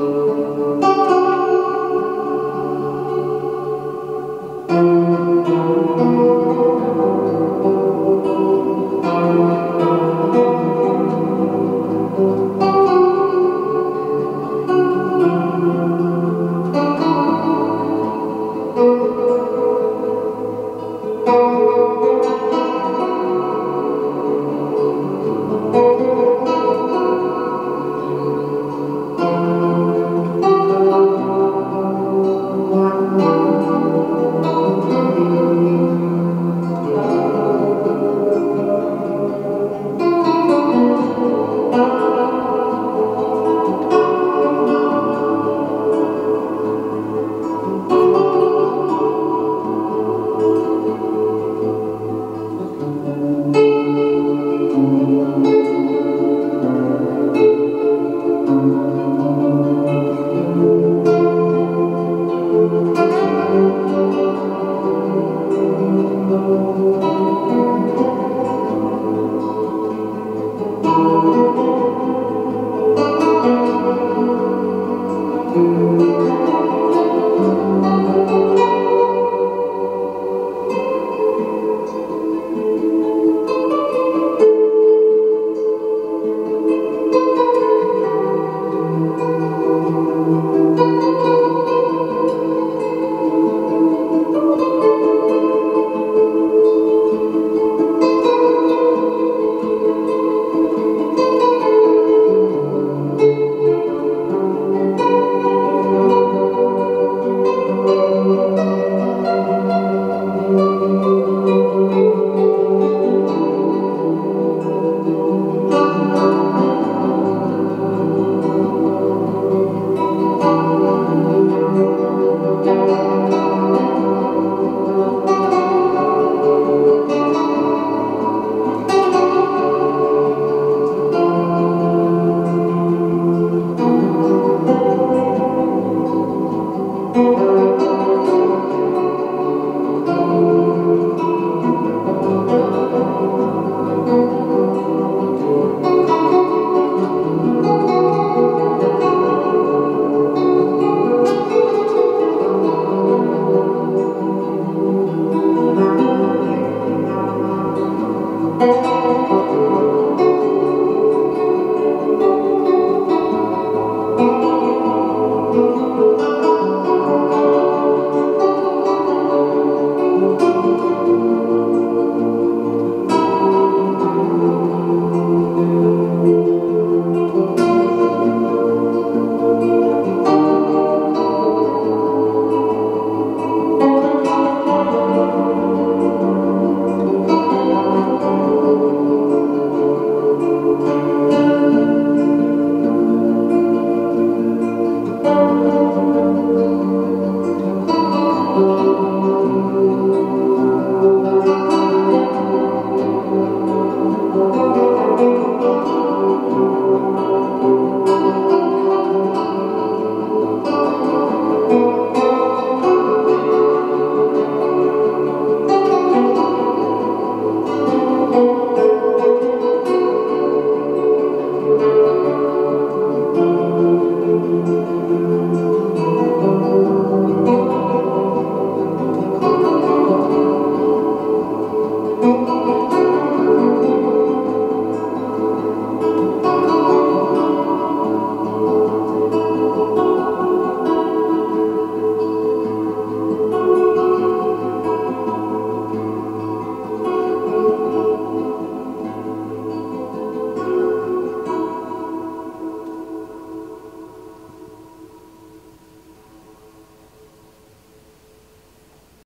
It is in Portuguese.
Música